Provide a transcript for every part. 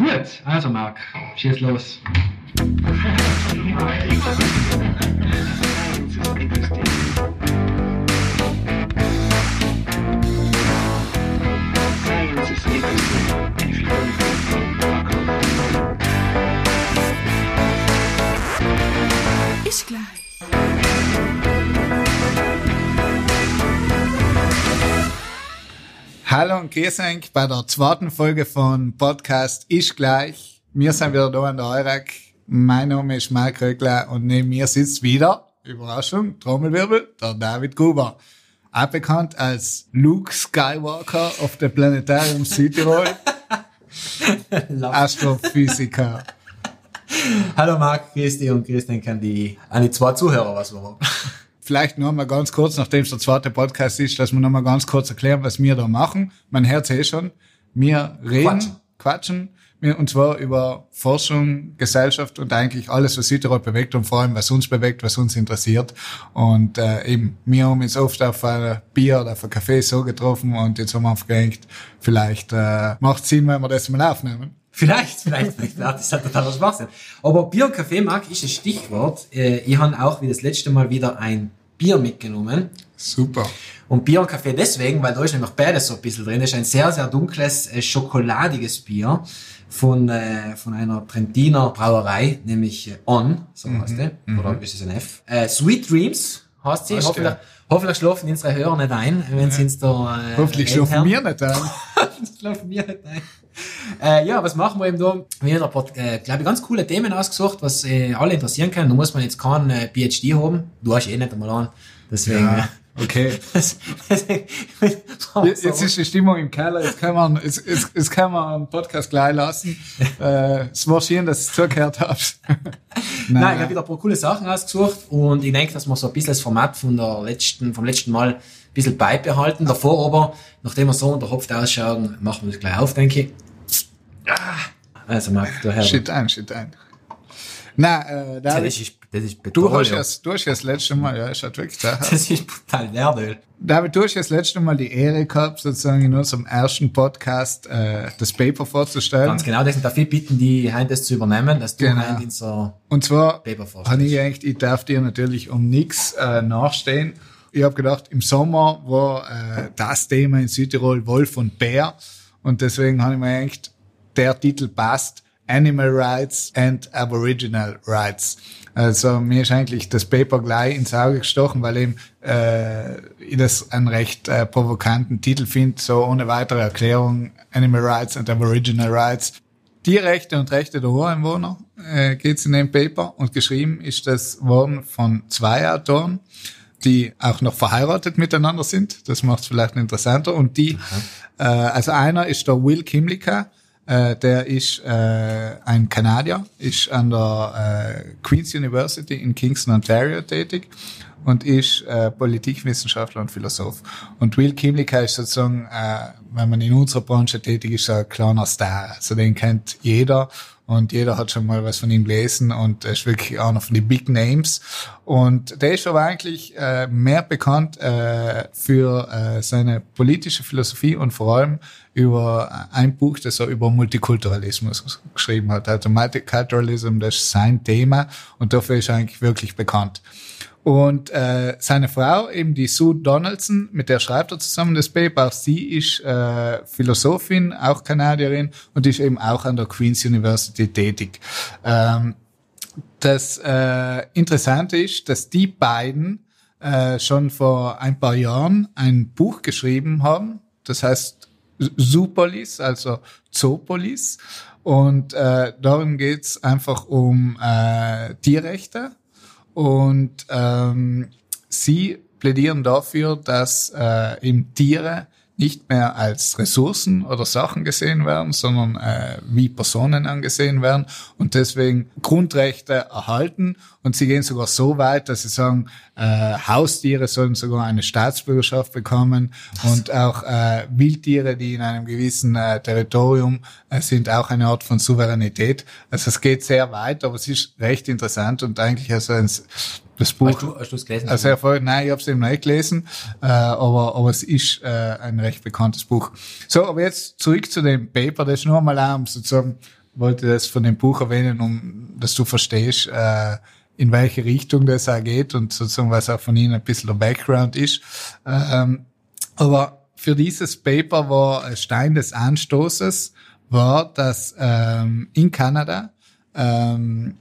Gut, also Marc, schieß los. Ist gleich. Hallo und grüß euch bei der zweiten Folge von Podcast Ist gleich. Wir sind wieder da in der Eurak. Mein Name ist Marc Röckler und neben mir sitzt wieder, Überraschung, Trommelwirbel, der David Gruber. Auch bekannt als Luke Skywalker of the Planetarium Südtirol. Astrophysiker. Hallo Marc, grüß dich und grüß dich an die, an die zwei Zuhörer, was wir haben. Vielleicht noch mal ganz kurz, nachdem es der zweite Podcast ist, dass wir noch mal ganz kurz erklären, was wir da machen. Man hört eh schon. Wir reden, Quatschen. quatschen, und zwar über Forschung, Gesellschaft und eigentlich alles, was Südtirol bewegt und vor allem, was uns bewegt, was uns interessiert. Und äh, eben, wir haben uns oft auf ein Bier oder auf einen Kaffee so getroffen und jetzt haben wir gedacht, vielleicht äh, macht Sinn, wenn wir das mal aufnehmen. Vielleicht, vielleicht, vielleicht, das hat total Spaß. Aber Bier und Kaffee, Marc, ist ein Stichwort. Äh, Ich habe auch wie das letzte Mal wieder ein Bier mitgenommen. Super. Und Bier und Kaffee deswegen, weil da ist nämlich beides so ein bisschen drin. Das ist ein sehr, sehr dunkles, äh, schokoladiges Bier von, äh, von einer Trentiner Brauerei, nämlich äh, On, so heißt die. Oder ist es ein F? Äh, Sweet Dreams heißt sie. Hoffentlich, hoffentlich schlafen unsere Hörer nicht ein, wenn sie uns da... Äh, Hoffentlich schlafen wir nicht ein. läuft mir nicht ein. Äh, ja, was machen wir eben da? Wir haben, äh, glaube ich, ganz coole Themen ausgesucht, was äh, alle interessieren können. Da muss man jetzt keinen äh, PhD haben. Du hast eh nicht einmal an. Deswegen. Ja, okay. das, deswegen Jetzt, jetzt ist die Stimmung im Keller, jetzt kann man, jetzt, jetzt, jetzt kann man einen Podcast gleich lassen. äh, es war schön, dass du zugehört hast. Nein, ich habe wieder ein paar coole Sachen ausgesucht und ich denke, dass wir so ein bisschen das Format von der letzten, vom letzten Mal ein bisschen beibehalten. Davor aber, nachdem wir so unterhopft ausschauen, machen wir das gleich auf, denke ich. Also, Marc, du Herr. Shit ein, shit ein. Na, äh, Das David, ist, das ist du hast ja, du hast ja das letzte Mal, ja, ist halt wirklich da. Das ist brutal Nerdöl. David, du hast ja das letzte Mal die Ehre gehabt, sozusagen in unserem ersten Podcast äh, das Paper vorzustellen. Ganz genau, das sind dafür bitten, die Hand das zu übernehmen, dass du Genau. Hand in so Und zwar Paper vorstellst. ich gedacht, ich darf dir natürlich um nichts äh, nachstehen. Ich habe gedacht, im Sommer war äh, das Thema in Südtirol Wolf und Bär. Und deswegen habe ich mir gedacht, der Titel passt. Animal Rights and Aboriginal Rights. Also mir ist eigentlich das Paper gleich ins Auge gestochen, weil eben äh, ich das einen recht äh, provokanten Titel finde, so ohne weitere Erklärung Animal Rights and Aboriginal Rights. Die Rechte und Rechte der Ureinwohner äh, geht's in dem Paper und geschrieben ist das worden von zwei Autoren, die auch noch verheiratet miteinander sind. Das macht es vielleicht interessanter. Und die, äh, also einer ist der Will Kimlicka, äh, der ist äh, ein Kanadier, ist an der äh, Queen's University in Kingston, Ontario tätig und ist äh, Politikwissenschaftler und Philosoph. Und Will Kimlicka ist sozusagen, äh, wenn man in unserer Branche tätig ist, ein kleiner Star. Also den kennt jeder und jeder hat schon mal was von ihm gelesen und er ist wirklich einer von den Big Names. Und der ist aber eigentlich äh, mehr bekannt äh, für äh, seine politische Philosophie und vor allem über ein Buch, das er über Multikulturalismus geschrieben hat. Also Multiculturalism, das ist sein Thema und dafür ist er eigentlich wirklich bekannt. Und äh, seine Frau, eben die Sue Donaldson, mit der schreibt er zusammen das Paper. Auch sie ist äh, Philosophin, auch Kanadierin und ist eben auch an der Queen's University tätig. Ähm, das äh, Interessante ist, dass die beiden äh, schon vor ein paar Jahren ein Buch geschrieben haben. Das heißt Zoopolis, also Zoopolis. Und äh, darum geht's einfach um äh, Tierrechte. Und ähm, sie plädieren dafür, dass äh, eben Tiere nicht mehr als Ressourcen oder Sachen gesehen werden, sondern äh, wie Personen angesehen werden und deswegen Grundrechte erhalten. Und sie gehen sogar so weit, dass sie sagen, äh, Haustiere sollen sogar eine Staatsbürgerschaft bekommen und auch äh, Wildtiere, die in einem gewissen äh, Territorium äh, sind, auch eine Art von Souveränität. Also es geht sehr weit, aber es ist recht interessant und eigentlich also ein, das Buch. Hast du, hast du es gelesen? Also Erfolg, nein, ich habe es eben nicht gelesen, äh, aber, aber es ist äh, ein recht bekanntes Buch. So, aber jetzt zurück zu dem Paper, das ist nur mal auch, um sozusagen wollte das von dem Buch erwähnen, um dass du verstehst, äh, in welche Richtung das auch geht und sozusagen was auch von ihnen ein bisschen der Background ist. Ähm, aber für dieses Paper war Stein des Anstoßes, war, dass ähm, in Kanada ähm,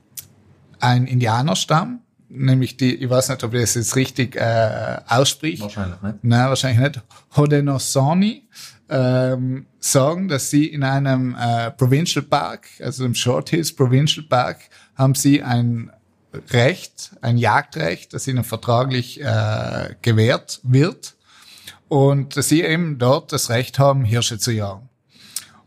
ein Indianerstamm, nämlich die, ich weiß nicht, ob ich das jetzt richtig äh, ausspricht. Wahrscheinlich nicht. Nein, wahrscheinlich nicht. Hodenosaunee ähm, sagen, dass sie in einem äh, Provincial Park, also im Short Hills Provincial Park, haben sie ein Recht, ein Jagdrecht, das ihnen vertraglich äh, gewährt wird und dass sie eben dort das Recht haben, Hirsche zu jagen.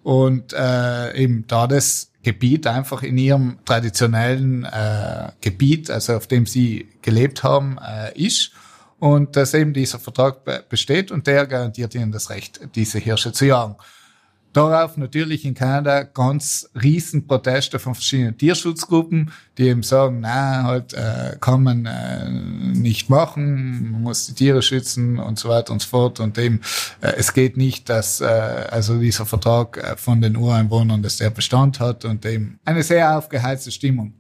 Und äh, eben da das Gebiet einfach in ihrem traditionellen äh, Gebiet, also auf dem sie gelebt haben, äh, ist und dass eben dieser Vertrag be besteht und der garantiert ihnen das Recht, diese Hirsche zu jagen. Darauf natürlich in Kanada ganz riesen Proteste von verschiedenen Tierschutzgruppen, die eben sagen, na, halt äh, kann man äh, nicht machen, man muss die Tiere schützen und so weiter und so fort. Und eben, äh, es geht nicht, dass äh, also dieser Vertrag äh, von den Ureinwohnern, dass der Bestand hat und eben eine sehr aufgeheizte Stimmung.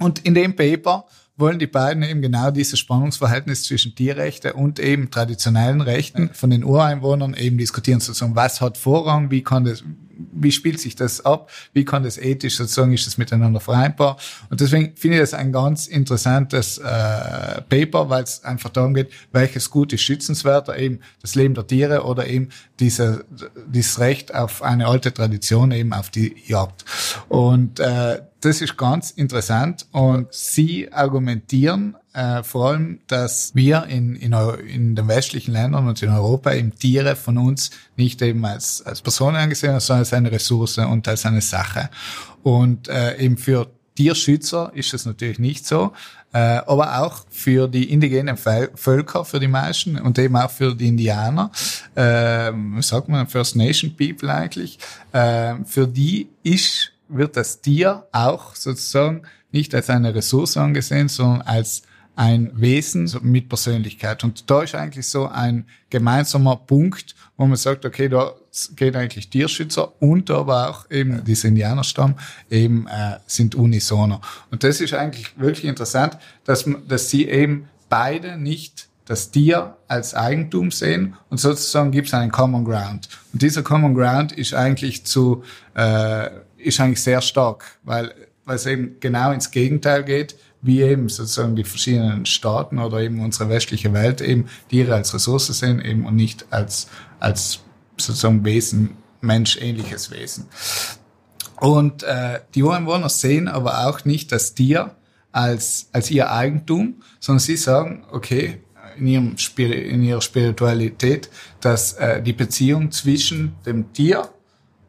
Und in dem Paper wollen die beiden eben genau dieses Spannungsverhältnis zwischen Tierrechte und eben traditionellen Rechten von den Ureinwohnern eben diskutieren, sozusagen, was hat Vorrang, wie kann das, wie spielt sich das ab, wie kann das ethisch sozusagen, ist das miteinander vereinbar. Und deswegen finde ich das ein ganz interessantes äh, Paper, weil es einfach darum geht, welches Gut ist schützenswerter, eben das Leben der Tiere oder eben diese, dieses Recht auf eine alte Tradition, eben auf die Jagd. Und äh, das ist ganz interessant und sie argumentieren äh, vor allem, dass wir in, in, in den westlichen Ländern und in Europa eben Tiere von uns nicht eben als, als Personen angesehen sondern als eine Ressource und als eine Sache. Und äh, eben für Tierschützer ist es natürlich nicht so, äh, aber auch für die indigenen Völker, für die meisten und eben auch für die Indianer, äh, sagt man First Nation People eigentlich, äh, für die ist wird das Tier auch sozusagen nicht als eine Ressource angesehen, sondern als ein Wesen mit Persönlichkeit. Und da ist eigentlich so ein gemeinsamer Punkt, wo man sagt, okay, da geht eigentlich Tierschützer und aber auch eben dieser Indianerstamm eben äh, sind unisoner. Und das ist eigentlich wirklich interessant, dass, dass sie eben beide nicht das Tier als Eigentum sehen und sozusagen gibt es einen Common Ground. Und dieser Common Ground ist eigentlich zu äh, ist eigentlich sehr stark, weil, weil es eben genau ins Gegenteil geht, wie eben sozusagen die verschiedenen Staaten oder eben unsere westliche Welt eben Tiere als Ressource sehen eben und nicht als, als sozusagen Wesen, menschähnliches Wesen. Und äh, die Ureinwohner sehen aber auch nicht das Tier als, als ihr Eigentum, sondern sie sagen, okay, in, ihrem in ihrer Spiritualität, dass äh, die Beziehung zwischen dem Tier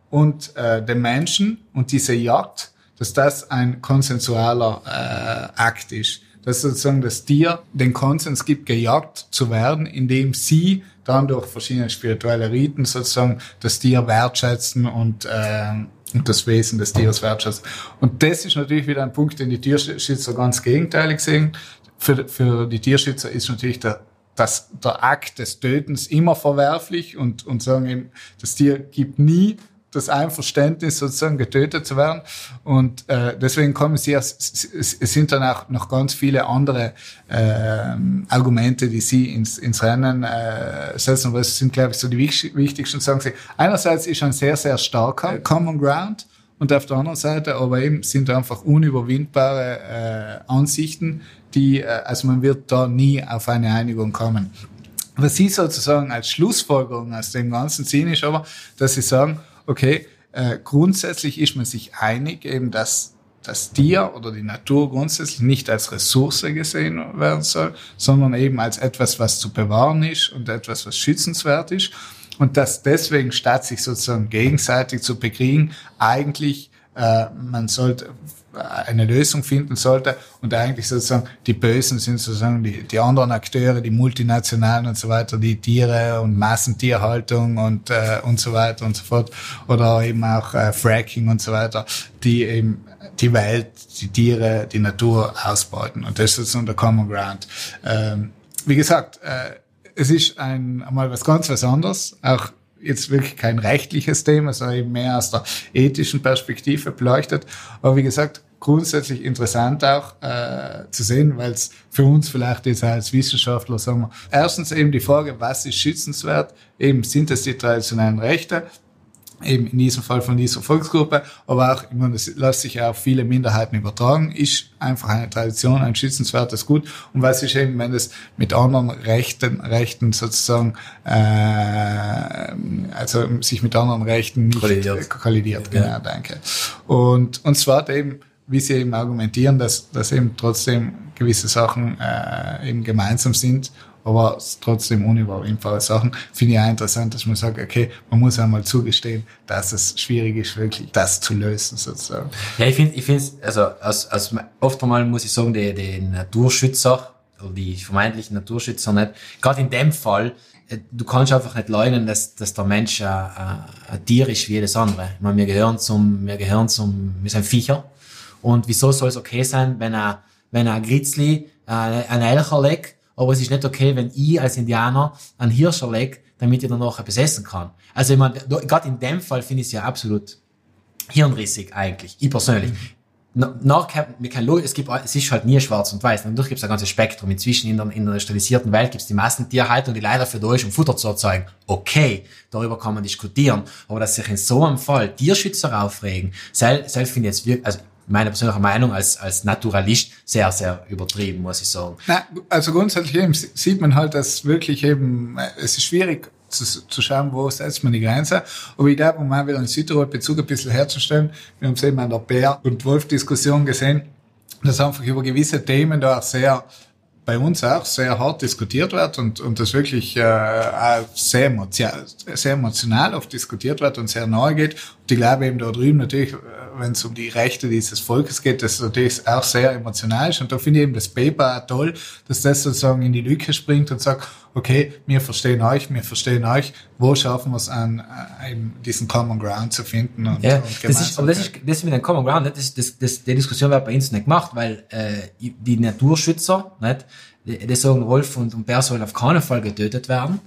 und äh, dem Menschen und diese Jagd, dass das ein konsensualer äh, Akt ist. Dass sozusagen das Tier den Konsens gibt, gejagt zu werden, indem sie dann durch verschiedene spirituelle Riten sozusagen das Tier wertschätzen und, äh, und das Wesen des Tieres wertschätzen. Und das ist natürlich wieder ein Punkt, den die Tierschützer ganz gegenteilig sehen. Für, für die Tierschützer ist natürlich der dass der Akt des Tötens immer verwerflich und, und sagen eben, das Tier gibt nie das Einverständnis sozusagen getötet zu werden. Und äh, deswegen kommen sie, es, es sind dann auch noch ganz viele andere äh, Argumente, die sie ins, ins Rennen äh, setzen. Aber es sind, glaube ich, so die wichtigsten, sagen sie. Einerseits ist ein sehr, sehr starker Common Ground und auf der anderen Seite aber eben sind einfach unüberwindbare äh, Ansichten, die, äh, also man wird da nie auf eine Einigung kommen. Was sie sozusagen als Schlussfolgerung aus dem Ganzen sehen, ist aber, dass sie sagen, okay, äh, grundsätzlich ist man sich einig, eben, dass das Tier oder die Natur grundsätzlich nicht als Ressource gesehen werden soll, sondern eben als etwas, was zu bewahren ist und etwas, was schützenswert ist. Und dass deswegen, statt sich sozusagen gegenseitig zu bekriegen, eigentlich äh, man sollte eine Lösung finden sollte und eigentlich sozusagen die Bösen sind sozusagen die, die anderen Akteure, die Multinationalen und so weiter, die Tiere und Massentierhaltung und, äh, und so weiter und so fort oder eben auch äh, Fracking und so weiter, die eben die Welt, die Tiere, die Natur ausbeuten und das ist sozusagen der Common Ground. Ähm, wie gesagt, äh, es ist ein, einmal was ganz was anderes, auch jetzt wirklich kein rechtliches Thema, sondern eben mehr aus der ethischen Perspektive beleuchtet. Aber wie gesagt, grundsätzlich interessant auch äh, zu sehen, weil es für uns vielleicht jetzt als Wissenschaftler sagen wir, erstens eben die Frage, was ist schützenswert? Eben sind es die traditionellen Rechte? eben in diesem Fall von dieser Volksgruppe, aber auch, ich meine, das lässt sich ja auf viele Minderheiten übertragen, ist einfach eine Tradition, ein schützenswertes Gut. Und was ist eben, wenn es mit anderen Rechten, Rechten sozusagen, äh, also sich mit anderen Rechten nicht kollidiert, kollidiert genau, ja. danke. Und, und zwar eben, wie sie eben argumentieren, dass, dass eben trotzdem gewisse Sachen äh, eben gemeinsam sind aber trotzdem unüberwindbare Sachen. Finde ich auch interessant, dass man sagt, okay, man muss einmal zugestehen, dass es schwierig ist, wirklich das zu lösen, sozusagen. Ja, ich finde, ich finde, also, als, als, oft einmal muss ich sagen, die, die Naturschützer, oder die vermeintlichen Naturschützer nicht, gerade in dem Fall, äh, du kannst einfach nicht leugnen, dass, dass der Mensch ein, ein Tier ist wie jedes andere. Ich meine, wir gehören zum, wir gehören zum, wir sind Viecher. Und wieso soll es okay sein, wenn er, wenn er ein Grizzly äh, ein Elcher legt aber es ist nicht okay, wenn ich als Indianer einen Hirsch erlege, damit ich dann nachher besessen kann. Also ich meine, gerade in dem Fall finde ich es ja absolut hirnrissig eigentlich, ich persönlich. Mhm. Nachher, wir können, es gibt, es ist halt nie schwarz und weiß. Natürlich gibt es ein ganzes Spektrum. Inzwischen in der, in der industrialisierten Welt gibt es die Massentierhaltung, die leider für da ist, um Futter zu erzeugen. Okay, darüber kann man diskutieren. Aber dass sich in so einem Fall Tierschützer aufregen, selbst, selbst finde ich jetzt wirklich, also meine persönliche Meinung als, als Naturalist sehr, sehr übertrieben, muss ich sagen. Na, also grundsätzlich eben sieht man halt, dass wirklich eben, äh, es ist schwierig zu, zu schauen, wo setzt man die Grenze. Aber ich glaube, um mal wieder in Südtirol Bezug ein bisschen herzustellen, wir haben es eben an der Bär- und Wolf-Diskussion gesehen, dass einfach über gewisse Themen da sehr bei uns auch sehr hart diskutiert wird und, und das wirklich äh, sehr, emotional, sehr emotional oft diskutiert wird und sehr nahe geht. Ich glaube eben da drüben natürlich, wenn es um die Rechte dieses Volkes geht, das natürlich auch sehr emotional ist. Und da finde ich eben das Paper toll, dass das sozusagen in die Lücke springt und sagt, okay, wir verstehen euch, wir verstehen euch, wo schaffen wir es an, äh, diesen Common Ground zu finden? Und, ja, und das ist, aber das ist, das ist mit dem Common Ground, das, das, das, die Diskussion wird bei uns nicht gemacht, weil äh, die Naturschützer, nicht, die, die sagen, Wolf und, und Bär sollen auf keinen Fall getötet werden.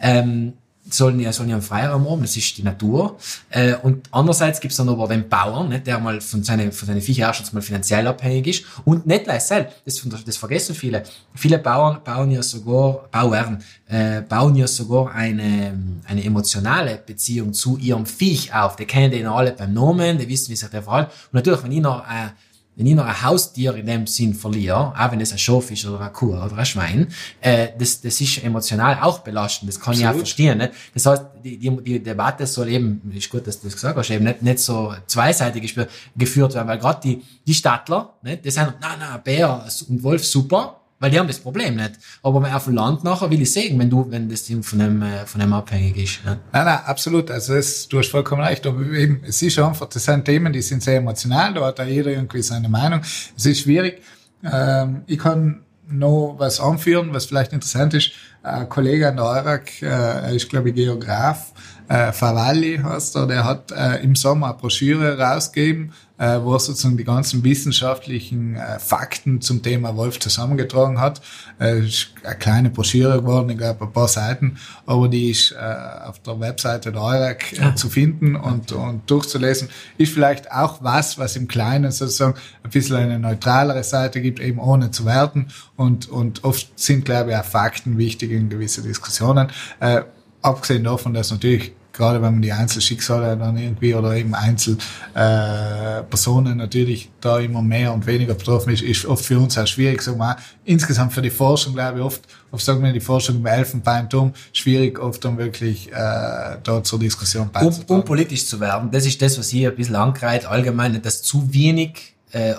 Ähm, sollen ja, sollen ja einen Freiraum haben, das ist die Natur. Äh, und andererseits gibt's dann aber den Bauern, nicht, der mal von seinen, von seinen Viehherrschaft mal finanziell abhängig ist. Und nicht selbst, das, das vergessen viele. Viele Bauern bauen ja sogar, Bauern, äh, bauen ja sogar eine, eine emotionale Beziehung zu ihrem Viech auf. Die kennen den alle beim Namen, die wissen, wie sich der verhält. Und natürlich, wenn ich noch, äh, wenn ich noch ein Haustier in dem Sinn verliere, auch wenn es ein Schaf ist oder ein Kuh oder ein Schwein, äh, das, das ist emotional auch belastend. Das kann Absolut. ich auch verstehen. Nicht? Das heißt, die, die, die Debatte soll eben, ist gut, dass du das gesagt hast, eben nicht, nicht so zweiseitig geführt werden, weil gerade die, die Stadtler, nicht? die sagen, na, na, Bär und Wolf super, weil die haben das Problem nicht. Aber auf dem Land nachher will ich sagen, wenn du, wenn das Ding von dem, äh, von dem abhängig ist. Ja. Nein, nein, absolut. Also das, du hast vollkommen recht. Aber eben, es ist einfach, das sind Themen, die sind sehr emotional. Da hat da jeder irgendwie seine Meinung. Es ist schwierig. Ähm, ich kann noch was anführen, was vielleicht interessant ist. Ein Kollege an der EURAG, äh, er ist, glaube ich, Geograf, äh, Favalli heißt er, der hat äh, im Sommer eine Broschüre rausgegeben, äh, wo er sozusagen die ganzen wissenschaftlichen äh, Fakten zum Thema Wolf zusammengetragen hat. Äh, ist eine kleine Broschüre geworden, ich glaube ein paar Seiten, aber die ist äh, auf der Webseite der EURAG äh, zu finden und, und durchzulesen. Ist vielleicht auch was, was im Kleinen sozusagen ein bisschen eine neutralere Seite gibt, eben ohne zu werten und, und oft sind, glaube ich, auch Fakten wichtig in gewisse Diskussionen. Äh, abgesehen davon, dass natürlich gerade wenn man die Einzelschicksale dann irgendwie oder eben Einzelpersonen äh, natürlich da immer mehr und weniger betroffen ist, ist oft für uns auch schwierig. Sagen wir, insgesamt für die Forschung glaube ich oft, oft sagen wir die Forschung im Elfenbeinturm, schwierig oft dann wirklich äh, da zur Diskussion beizutragen. Um, um politisch zu werden, das ist das, was hier ein bisschen angreift, allgemein, dass zu wenig äh,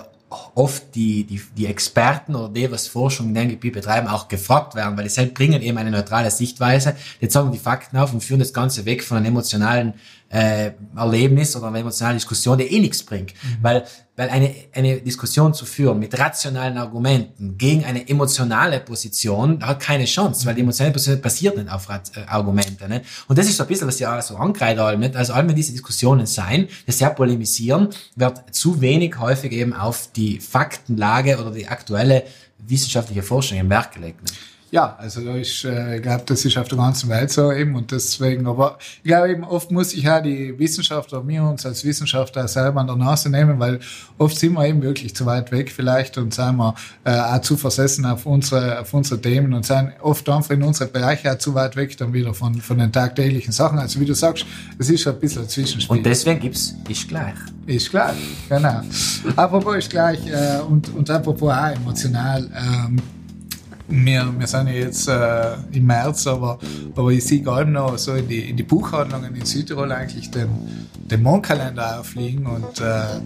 oft die, die, die Experten oder die, was Forschung in dem Gebiet betreiben, auch gefragt werden, weil die selbst bringen eben eine neutrale Sichtweise, jetzt sagen die Fakten auf und führen das Ganze weg von einem emotionalen äh, Erlebnis oder eine emotionale Diskussion, die eh nichts bringt. Mhm. Weil, weil eine, eine Diskussion zu führen mit rationalen Argumenten gegen eine emotionale Position hat keine Chance, weil die emotionale Position basiert nicht auf Rat, äh, Argumente. Nicht? Und das ist so ein bisschen, was ja auch so angreift, nicht? also allem diese Diskussionen sein, die sehr polemisieren, wird zu wenig häufig eben auf die Faktenlage oder die aktuelle wissenschaftliche Forschung im Werk gelegt. Nicht? Ja, also da ist, äh, ich glaube, das ist auf der ganzen Welt so eben und deswegen, aber ich glaube eben, oft muss ich ja die Wissenschaftler, wir uns als Wissenschaftler selber an der Nase nehmen, weil oft sind wir eben wirklich zu weit weg vielleicht und sind wir äh, auch zu versessen auf unsere, auf unsere Themen und sind oft einfach in unsere Bereiche auch zu weit weg dann wieder von, von den tagtäglichen Sachen. Also wie du sagst, es ist ein bisschen ein Zwischenspiel. Und deswegen gibt's ist gleich. Ist gleich, genau. apropos ist gleich äh, und, und apropos auch emotional. Ähm, wir, wir sind ja jetzt äh, im März, aber, aber ich sehe gerade noch so in die, in die Buchhandlungen in Südtirol eigentlich den, den Mondkalender auffliegen und äh,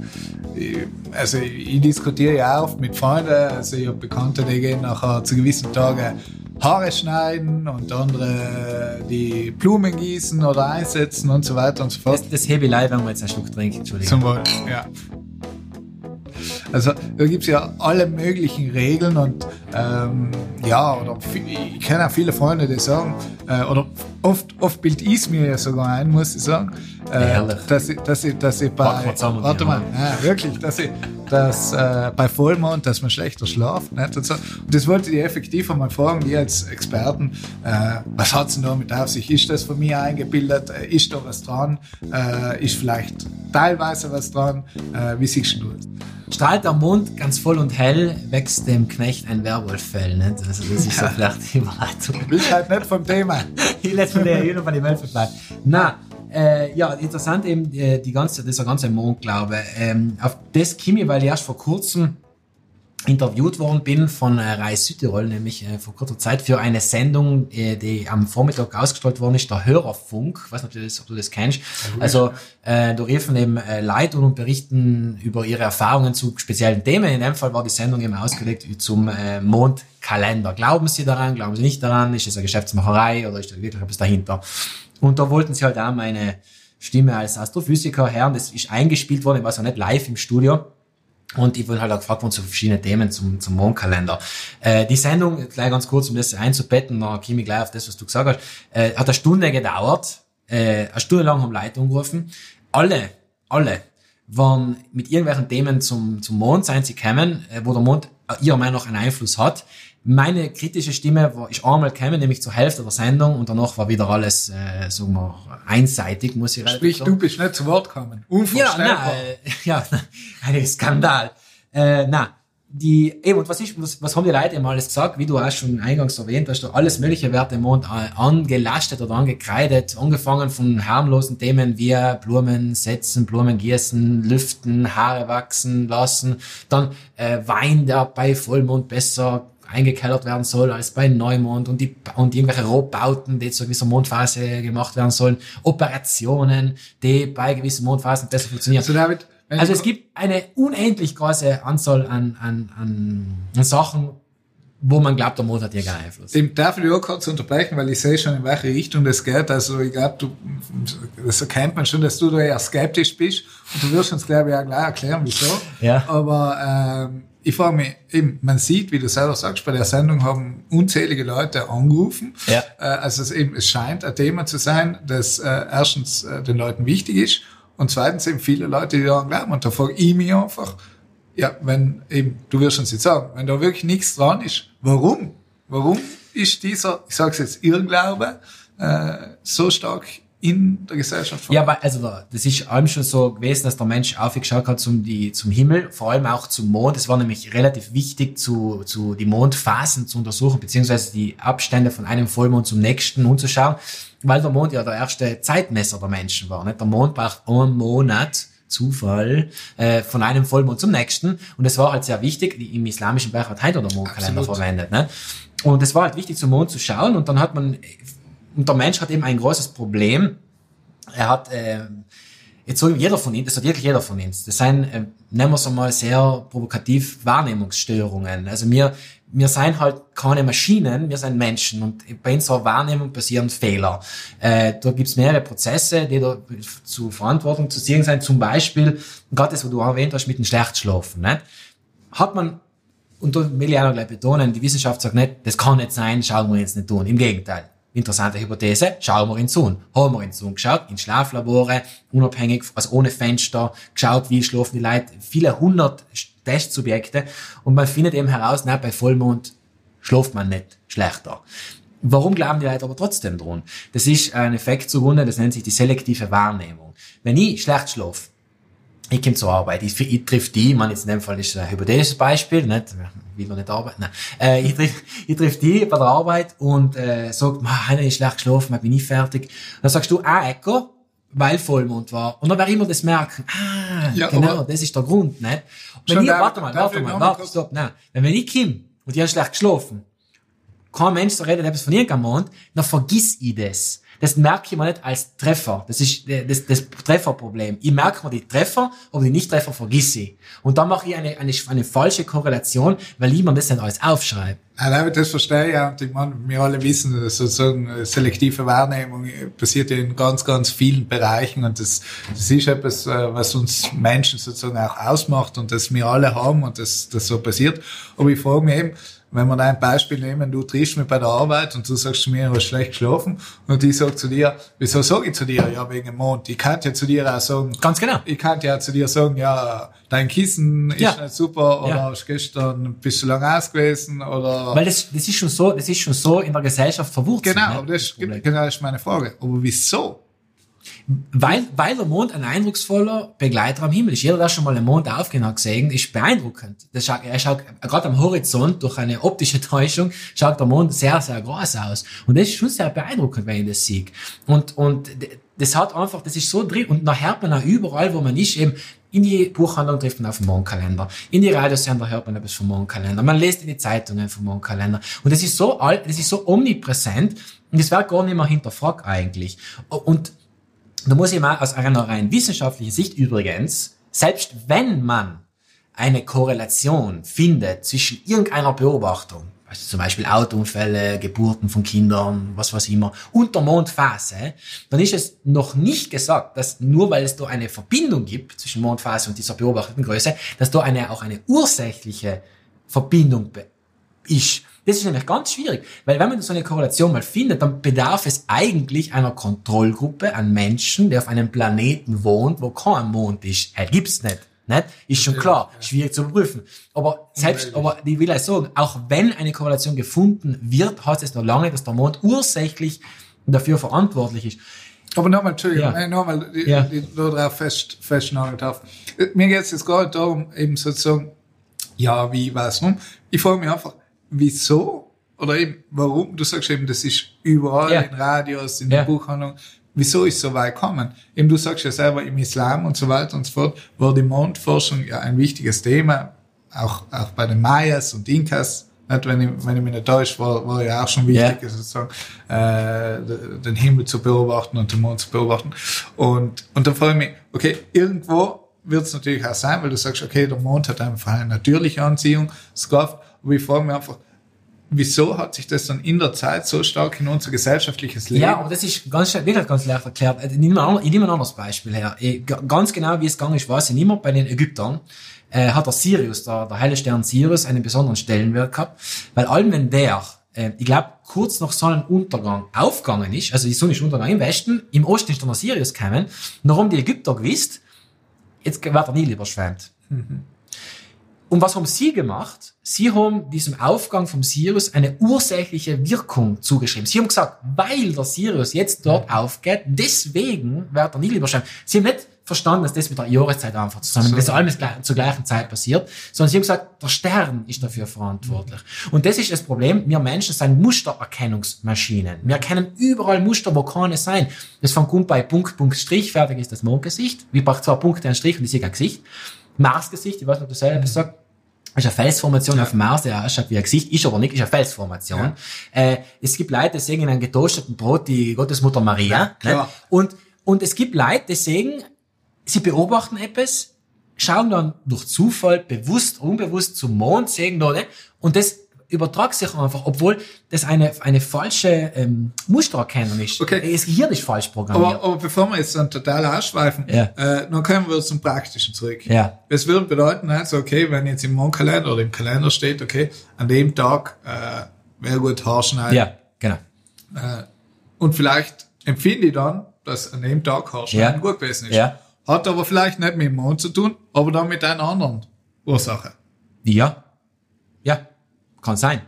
ich, also ich, ich diskutiere ja auch oft mit Freunden, also ich habe Bekannte, die gehen nachher zu gewissen Tagen Haare schneiden und andere die Blumen gießen oder einsetzen und so weiter und so fort. Das, das hebe ich leid, wenn wir jetzt einen Schluck trinken, Entschuldigung. Zum Wohl, ja. Also da gibt's ja alle möglichen Regeln und ähm, ja, oder ich kenne auch viele Freunde, die sagen, äh, oder oft, oft bild ich es mir ja sogar ein, muss ich sagen, äh, dass ich, dass ich, dass ich bei, warte mal, ja, wirklich, dass ich, dass äh, bei Vollmond, dass man schlechter schlaft, nicht? Und, so. und das wollte ich effektiv einmal fragen, die als Experten, äh, was hat's denn damit auf sich? Ist das von mir eingebildet? Äh, ist da was dran? Äh, ist vielleicht teilweise was dran? Äh, wie siehst du das? Strahlt der Mond ganz voll und hell, wächst dem Knecht ein Werwolffell. Nicht? Also das ist so vielleicht die Überleitung. Bist halt nicht vom Thema. ich lässt mir der von den Wölfen bleiben. Na, äh, ja, interessant eben die, die ganze, dieser ganze Mondglaube. Ähm, auf das Kimi, weil ich erst vor kurzem interviewt worden bin von äh, Reis Südtirol, nämlich äh, vor kurzer Zeit für eine Sendung, äh, die am Vormittag ausgestrahlt worden ist, der Hörerfunk. Ich weiß nicht, ob du das, kennst. Also äh, da riefen eben äh, Leute und berichten über ihre Erfahrungen zu speziellen Themen. In dem Fall war die Sendung eben ausgelegt zum äh, Mondkalender. Glauben Sie daran? Glauben Sie nicht daran? Ist das eine Geschäftsmacherei oder ist da wirklich etwas dahinter? Und da wollten sie halt auch meine Stimme als Astrophysiker hören. Das ist eingespielt worden, ich war so nicht live im Studio. Und ich wurde halt auch gefragt worden zu verschiedenen Themen zum, zum Mondkalender. Äh, die Sendung, gleich ganz kurz, um das einzubetten, dann komme ich gleich auf das, was du gesagt hast, äh, hat eine Stunde gedauert, äh, eine Stunde lang haben Leute angerufen. Alle, alle waren mit irgendwelchen Themen zum, zum Mond sein sie kämen, äh, wo der Mond äh, ihrer Meinung nach einen Einfluss hat. Meine kritische Stimme war, ist einmal gekommen, nämlich zur Hälfte der Sendung und danach war wieder alles, äh, sagen wir, einseitig, muss ich Sprich, sagen. du bist nicht zu Wort gekommen. Unvorstellbar. Ja, äh, ja, ein Skandal. Äh, na, die, eben, und was ist, was, was haben die Leute eben alles gesagt? Wie du auch schon eingangs erwähnt hast, du alles mögliche Werte im Mond äh, angelastet oder angekreidet, angefangen von harmlosen Themen wie Blumen setzen, Blumen gießen, lüften, Haare wachsen lassen, dann äh, Wein, der bei Vollmond besser eingekellert werden soll als bei Neumond und die und irgendwelche Rohbauten, die zu gewisser Mondphase gemacht werden sollen, Operationen, die bei gewissen Mondphasen besser funktionieren. Also, David, also es gibt eine unendlich große Anzahl an, an, an Sachen, wo man glaubt, der Mond hat hier keinen Einfluss. Dem darf ich auch kurz unterbrechen, weil ich sehe schon, in welche Richtung das geht. Also ich glaube, du, das erkennt man schon, dass du da eher skeptisch bist und du wirst uns, glaube ich, auch gleich erklären, wieso. Ja. Aber ähm, ich frage mich, eben, man sieht, wie du selber sagst, bei der Sendung haben unzählige Leute angerufen. Ja. Äh, also es, eben, es scheint ein Thema zu sein, das äh, erstens äh, den Leuten wichtig ist und zweitens eben viele Leute, die daran glauben. Und da frage ich mich einfach, ja, wenn eben, du wirst uns jetzt sagen, wenn da wirklich nichts dran ist, warum? Warum ist dieser, ich sage es jetzt, Irrglaube äh, so stark in der Gesellschaft. Ja, aber also das ist allem schon so gewesen, dass der Mensch aufgeschaut hat zum, die, zum Himmel, vor allem auch zum Mond. Es war nämlich relativ wichtig, zu, zu die Mondphasen zu untersuchen, beziehungsweise die Abstände von einem Vollmond zum nächsten umzuschauen, weil der Mond ja der erste Zeitmesser der Menschen war. Nicht? Der Mond braucht einen Monat, Zufall, äh, von einem Vollmond zum nächsten. Und es war halt sehr wichtig, im islamischen Bereich hat heute der Mondkalender verwendet. Ne? Und es war halt wichtig, zum Mond zu schauen. Und dann hat man und der Mensch hat eben ein großes Problem. Er hat, äh, jetzt so jeder von ihnen, das hat wirklich jeder von uns. Das sind, äh, nennen wir es einmal sehr provokativ, Wahrnehmungsstörungen. Also wir, wir sind halt keine Maschinen, wir sind Menschen und bei unserer Wahrnehmung passieren Fehler. Äh, da gibt's mehrere Prozesse, die da zu Verantwortung zu sehen sind. Zum Beispiel, gerade das, was du erwähnt hast, mit dem Schlechtschlafen. Ne? Hat man, und da will ich auch noch gleich betonen, die Wissenschaft sagt nicht, das kann nicht sein, schauen wir jetzt nicht tun. Im Gegenteil. Interessante Hypothese, schauen wir ins Zoom. Haben wir ins Zoom geschaut, in Schlaflabore, unabhängig, also ohne Fenster, geschaut, wie schlafen die Leute, viele hundert Testsubjekte und man findet eben heraus, na, bei Vollmond schläft man nicht schlechter. Warum glauben die Leute aber trotzdem dran? Das ist ein Effekt zugrunde, das nennt sich die selektive Wahrnehmung. Wenn ich schlecht schlafe, ich komme zur Arbeit, ich, ich triff die, ich meine, jetzt in dem Fall ist ein hypothetisches Beispiel, nicht, ich will noch nicht arbeiten, nein. Äh, ich triff, ich triff die bei der Arbeit und, äh, sagt, man, habe ich schlecht geschlafen, bin ich fertig. Und dann sagst du, ah, Ecker, weil Vollmond war. Und dann werde ich immer das merken, ah, Ja, genau, das ist der Grund, nicht? Und wenn ich, warte mal, warte ich mal, warte, stopp, nein. Wenn ich komme und ich habe schlecht geschlafen, kein Mensch so redet etwas von irgendeinem Mond, dann vergiss ich das. Das merke ich mir nicht als Treffer. Das ist äh, das, das Trefferproblem. Ich merke mir die Treffer, aber die Nicht-Treffer vergiss ich. Und dann mache ich eine, eine, eine falsche Korrelation, weil ich mir das nicht alles aufschreibe. Nein, das verstehe ich. Und ich meine, wir alle wissen, sozusagen selektive Wahrnehmung passiert ja in ganz, ganz vielen Bereichen. Und das, das ist etwas, äh, was uns Menschen sozusagen auch ausmacht und das wir alle haben und das, das so passiert. Aber ich frage mich eben, wenn wir da ein Beispiel nehmen, du triffst mich bei der Arbeit und du sagst zu mir, du hast schlecht geschlafen und ich sag zu dir, wieso sage ich zu dir? Ja, wegen dem Mond. Ich kann ja zu dir auch sagen, Ganz genau. ich kann ja zu dir sagen, ja, dein Kissen ist Ja. nicht super oder Ja. hast gestern ein bisschen lang aus gewesen oder Weil das, das ist schon so, das ist schon so in der Gesellschaft verwurzelt. Genau, ne? aber das, Problem. genau das ist meine Frage. Aber wieso? Weil, weil der Mond ein eindrucksvoller Begleiter am Himmel ist. Jeder, der schon mal den Mond aufgehen hat gesehen, ist beeindruckend. Das schaut, er schaut, gerade am Horizont, durch eine optische Täuschung, schaut der Mond sehr, sehr groß aus. Und das ist schon sehr beeindruckend, wenn ich das sehe. Und, und das hat einfach, das ist so drin. Und nachher hört man auch überall, wo man ist, eben, in die Buchhandlung trifft man auf den Mondkalender. In die Radiosender hört man etwas vom Mondkalender. Man liest in die Zeitungen vom Mondkalender. Und das ist so alt, das ist so omnipräsent. Und das wird gar nicht mehr hinterfragt eigentlich. Und da muss ich mal aus einer rein wissenschaftlichen Sicht übrigens, selbst wenn man eine Korrelation findet zwischen irgendeiner Beobachtung, also zum Beispiel Autounfälle, Geburten von Kindern, was weiß ich immer, und der Mondphase, dann ist es noch nicht gesagt, dass nur weil es da eine Verbindung gibt zwischen Mondphase und dieser beobachteten Größe, dass da eine, auch eine ursächliche Verbindung ist. Das ist nämlich ganz schwierig, weil wenn man so eine Korrelation mal findet, dann bedarf es eigentlich einer Kontrollgruppe an Menschen, der auf einem Planeten wohnt, wo kein Mond ist. Er gibt's nicht. Nicht? Ist schon klar, schwierig zu überprüfen. Aber selbst, aber ich will euch sagen, auch wenn eine Korrelation gefunden wird, heißt es noch lange, dass der Mond ursächlich dafür verantwortlich ist. Aber nochmal, Entschuldigung, Ja. ja. nochmal, die, Ja. die, nur darauf fest, festnageln darf. Mir geht es jetzt gerade darum, eben sozusagen, ja, wie, was, warum. Ich frage mich einfach, wieso oder eben, warum? Du sagst eben, das ist überall Ja. in Radios, in Ja. der Buchhandlung. Wieso ist es so weit gekommen? Eben, du sagst ja selber, im Islam und so weiter und so fort, war die Mondforschung ja ein wichtiges Thema, auch, auch bei den Mayas und Inkas. Nicht, wenn, ich, wenn ich mich nicht täusche, war, war ja auch schon wichtig, Ja. sozusagen, äh, den Himmel zu beobachten und den Mond zu beobachten. Und, und dann frage ich mich, okay, irgendwo wird es natürlich auch sein, weil du sagst, okay, der Mond hat einfach eine natürliche Anziehungskraft, aber ich frage mich einfach, wieso hat sich das dann in der Zeit so stark in unser gesellschaftliches Leben Ja, aber das ist ganz, wirklich ganz leicht erklärt. Ich nehme, ein, ander- ich nehme ein anderes Beispiel her. Ich, ganz genau, wie es gegangen ist, weiß ich nicht mehr. Bei den Ägyptern äh, hat der Sirius, der, der heile Stern Sirius, einen besonderen Stellenwert gehabt, weil allem wenn der, äh, ich glaube, kurz nach seinem Untergang aufgegangen ist, also die Sonne ist untergegangen im Westen, im Osten ist dann der Sirius gekommen, haben die Ägypter gewusst, jetzt wird der Nil überschwemmt. Und was haben sie gemacht? Sie haben diesem Aufgang vom Sirius eine ursächliche Wirkung zugeschrieben. Sie haben gesagt, weil der Sirius jetzt dort aufgeht, deswegen wird der Nil überschwemmt. Sie haben nicht verstanden, dass das mit der Jahreszeit einfach zusammen, dass alles zur gleichen Zeit passiert, sondern sie haben gesagt, der Stern ist dafür verantwortlich. Und das ist das Problem. Wir Menschen sind Mustererkennungsmaschinen. Wir erkennen überall Muster, wo keine sein. Das fängt an bei Punkt, Punkt, Strich, fertig ist das Mondgesicht. Wir brauchen zwei Punkte, einen Strich und ich sehe kein Gesicht. Marsgesicht, ich weiß nicht, ob du selber etwas sagst, ist eine Felsformation auf dem Mars, der ausschaut wie ein Gesicht, ist aber nicht, ist eine Felsformation. Äh, es gibt Leute, die sehen in einem getoasteten Brot die Gottesmutter Maria. klar. ne? Und, und es gibt Leute, die sehen, sie beobachten etwas, schauen dann durch Zufall, bewusst, unbewusst zum Mond, sehen ne? und das übertragt sich einfach, obwohl das eine, eine falsche ähm, Mustererkennung ist. Okay. Das Gehirn ist falsch programmiert. Aber, aber bevor wir jetzt dann total ausschweifen, Ja. äh, dann kommen wir zum Praktischen zurück. Ja. Das würde bedeuten, also, okay, wenn jetzt im Mondkalender oder im Kalender steht, okay, an dem Tag äh, wäre gut Haarschneiden. ja, genau. Äh, und vielleicht empfinde ich dann, dass an dem Tag Haarschneiden Ja. gut gewesen ist. Ja. Hat aber vielleicht nicht mit dem Mond zu tun, aber dann mit einer anderen Ursache. Ja. Kann sein.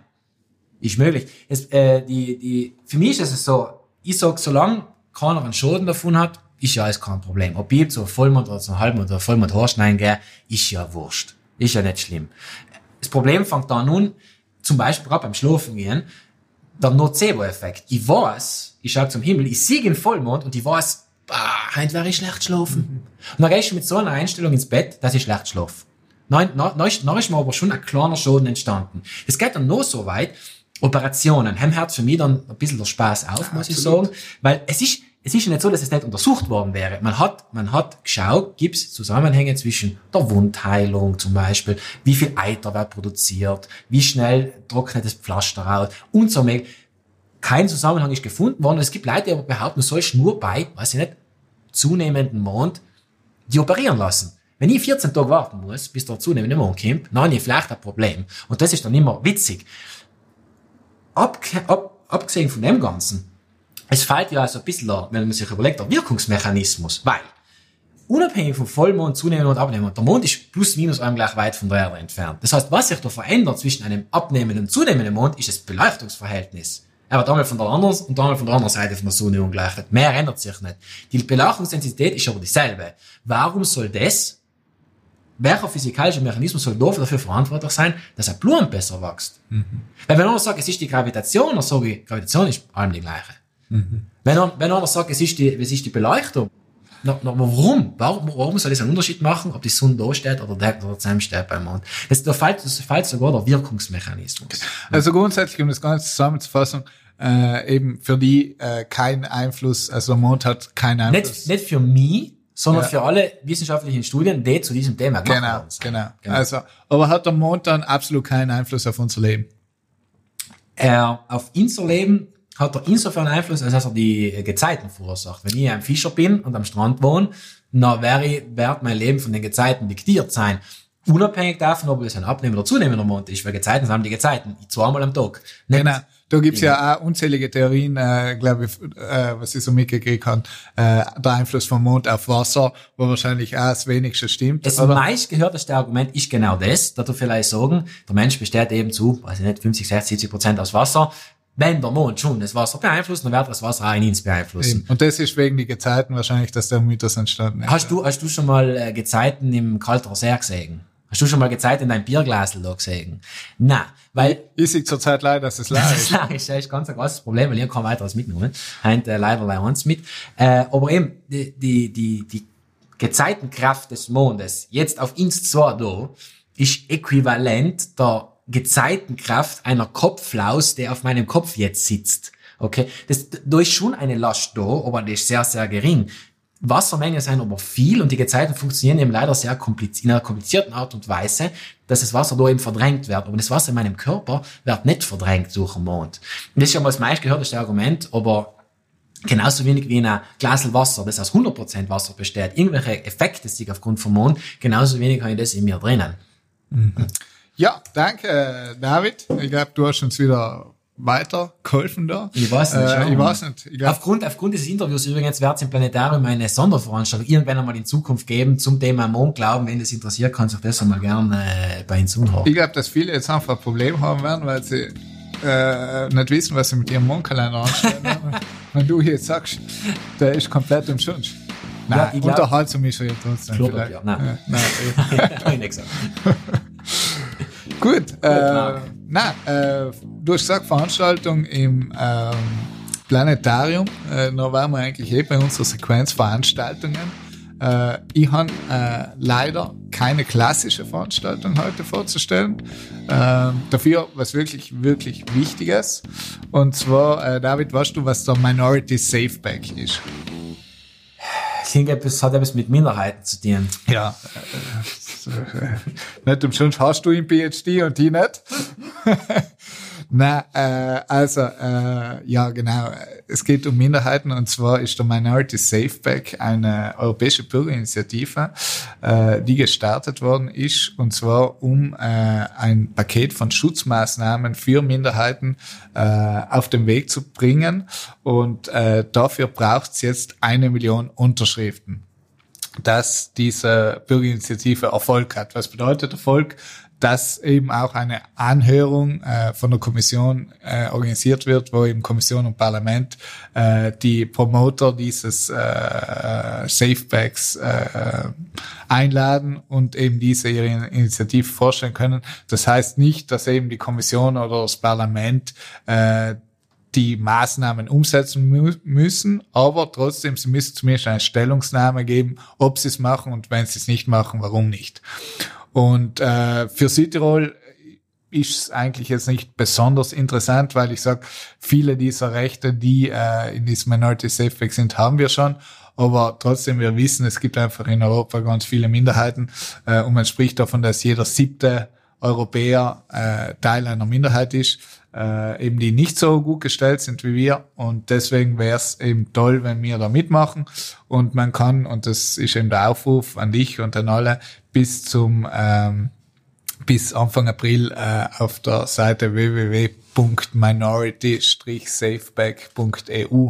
Ist möglich. Es, äh, die, die, für mich ist es so, ich sag, solange keiner einen Schaden davon hat, ist ja alles kein Problem. Ob ich zu Vollmond oder zu Halbmond oder Vollmond Horstein gehe, ist ja wurscht. Ist ja nicht schlimm. Das Problem fängt da nun, zum Beispiel gerade beim Schlafen gehen, der Nocebo-Effekt. Ich weiß, ich schaue zum Himmel, ich sehe den Vollmond und ich weiß, bah, heute werde ich schlecht schlafen. Und dann gehst du mit so einer Einstellung ins Bett, dass ich schlecht schlafe. Nein, na, na, ist, mir aber schon ein kleiner Schaden entstanden. Es geht dann noch so weit, Operationen haben hört für mich dann ein bisschen der Spaß auf, muss ich sagen, weil es ist, es ist ja nicht so, dass es nicht untersucht worden wäre. Man hat, man hat geschaut, gibt es Zusammenhänge zwischen der Wundheilung zum Beispiel, wie viel Eiter wird produziert, wie schnell trocknet das Pflaster aus und so mehr. Kein Zusammenhang ist gefunden worden. Es gibt Leute, die aber behaupten, du sollst nur bei, weiß ich nicht, zunehmenden Mond die operieren lassen. Wenn ich 14 Tage warten muss, bis der zunehmende Mond kommt, dann habe ich vielleicht ein Problem. Und das ist dann immer witzig. Ab, ab, abgesehen von dem Ganzen, es fällt ja also ein bisschen, wenn man sich überlegt, der Wirkungsmechanismus, weil unabhängig vom Vollmond, zunehmenden und abnehmenden, der Mond ist plus minus einem gleich weit von der Erde entfernt. Das heißt, was sich da verändert zwischen einem abnehmenden und zunehmenden Mond, ist das Beleuchtungsverhältnis. Er wird einmal von der anderen und einmal von der anderen Seite von der Sonne ungleich. Mehr ändert sich nicht. Die Beleuchtungsintensität ist aber dieselbe. Warum soll das, welcher physikalische Mechanismus soll dafür verantwortlich sein, dass ein Blumen besser wächst? Mhm. Weil wenn einer sagt, es ist die Gravitation, dann sage ich, Gravitation ist allem die gleiche. Mhm. Wenn, wenn einer sagt, es ist die, es ist die Beleuchtung, na, na, warum? warum? Warum soll das einen Unterschied machen, ob die Sonne da steht oder der, oder der steht beim Mond? Das, da fällt, das fällt sogar der Wirkungsmechanismus. Also grundsätzlich, um das Ganze zusammenzufassen, äh, eben für die äh, kein Einfluss, also der Mond hat keinen Einfluss. Nicht, nicht für mich, sondern ja. für alle wissenschaftlichen Studien, die zu diesem Thema gemacht genau, worden sind. Genau, genau. Also, aber hat der Mond dann absolut keinen Einfluss auf unser Leben? Äh, auf unser Leben hat er insofern Einfluss, als dass er die Gezeiten verursacht. Wenn ich ein Fischer bin und am Strand wohne, dann wird mein Leben von den Gezeiten diktiert sein. Unabhängig davon, ob es ein abnehmender oder zunehmender Mond ist, weil Gezeiten sind die Gezeiten, zweimal am Tag. Nicht genau. Da gibt's ja auch unzählige Theorien, äh, glaube ich, äh, was ich so mitgekriegt habe, äh, der Einfluss vom Mond auf Wasser, wo wahrscheinlich auch das wenigste stimmt. Das meistgehörteste Argument ist genau das, da du vielleicht sagen, der Mensch besteht eben zu, weiß ich nicht, 50, 60, 70 Prozent aus Wasser wenn der Mond schon das Wasser beeinflusst, dann wird das Wasser auch in uns beeinflussen. Und das ist wegen die Gezeiten wahrscheinlich, dass der Mythos entstanden ist. Hast du, hast du schon mal äh, Gezeiten im Kalterer See gesehen? Hast du schon mal Gezeiten in deinem Bierglas gesehen? Nein, weil... Ich sehe zurzeit leider, dass es leer ist. Das ist, das ist ganz ein großes Problem, weil ich kein weiteres mitgenommen. Heint äh, leider bei uns mit. Äh, aber eben, die, die, die, die Gezeitenkraft des Mondes, jetzt auf uns zwar da, ist äquivalent der Gezeitenkraft einer Kopflaus, der auf meinem Kopf jetzt sitzt. Okay, das, da ist schon eine Last da, aber die ist sehr, sehr gering. Wassermengen sind aber viel und die Gezeiten funktionieren eben leider sehr kompliziert, in einer komplizierten Art und Weise, dass das Wasser da eben verdrängt wird. Aber das Wasser in meinem Körper wird nicht verdrängt durch den Mond. Und das ist ja mal das meistgehörteste Argument, aber genauso wenig wie in einem Glas Wasser, das aus 100% Wasser besteht, irgendwelche Effekte sich aufgrund vom Mond, genauso wenig habe ich das in mir drinnen. Mhm. Ja, danke, David. Ich glaube, du hast uns wieder weiter geholfen da. Ich weiß nicht. Äh, ich weiß nicht. Ich glaub, aufgrund, aufgrund dieses Interviews übrigens wird es im Planetarium eine Sonderveranstaltung irgendwann einmal in Zukunft geben zum Thema Mondglauben. Wenn das interessiert, kann sich das einmal gerne äh, bei uns anhören. Ich glaube, dass viele jetzt einfach ein Problem haben werden, weil sie äh, nicht wissen, was sie mit ihrem Mondkalender anstellen. Wenn du hier sagst, der ist komplett umsonst. Nein, ja, Unterhaltung ist ja trotzdem. Klopp, ja, nein. Ja, nein, ja, Gut, äh, na, äh, du hast gesagt, Veranstaltung im ähm, Planetarium. Äh, da waren wir eigentlich eh bei unserer Sequenz Veranstaltungen. Äh, ich habe äh, leider keine klassische Veranstaltung heute vorzustellen. Äh, dafür was wirklich, wirklich Wichtiges. Und zwar, äh, David, weißt du, was der Minority Safeback ist? Das hat etwas mit Minderheiten zu tun. Ja. nicht umsonst hast du ihn PhD und die nicht. Na, äh, also äh, ja genau, es geht um Minderheiten und zwar ist der Minority Safeback eine europäische Bürgerinitiative, äh, die gestartet worden ist und zwar um äh, ein Paket von Schutzmaßnahmen für Minderheiten äh, auf den Weg zu bringen und äh, dafür braucht es jetzt eine Million Unterschriften. dass diese Bürgerinitiative Erfolg hat. Was bedeutet Erfolg? Dass eben auch eine Anhörung äh, von der Kommission äh, organisiert wird, wo eben Kommission und Parlament äh, die Promoter dieses äh, Safebacks äh, einladen und eben diese ihre Initiative vorstellen können. Das heißt nicht, dass eben die Kommission oder das Parlament äh, die Maßnahmen umsetzen mü müssen, aber trotzdem, sie müssen zumindest eine Stellungnahme geben, ob sie es machen und wenn sie es nicht machen, warum nicht. Und äh, für Südtirol ist es eigentlich jetzt nicht besonders interessant, weil ich sage, viele dieser Rechte, die äh, in diesem Minority Safeback sind, haben wir schon. Aber trotzdem, wir wissen, es gibt einfach in Europa ganz viele Minderheiten äh, und man spricht davon, dass jeder siebte Europäer äh, Teil einer Minderheit ist, äh, eben die nicht so gut gestellt sind wie wir. Und deswegen wäre es eben toll, wenn wir da mitmachen. Und man kann, und das ist eben der Aufruf an dich und an alle, bis zum ähm, bis Anfang April äh, auf der Seite www.minority-safeback.eu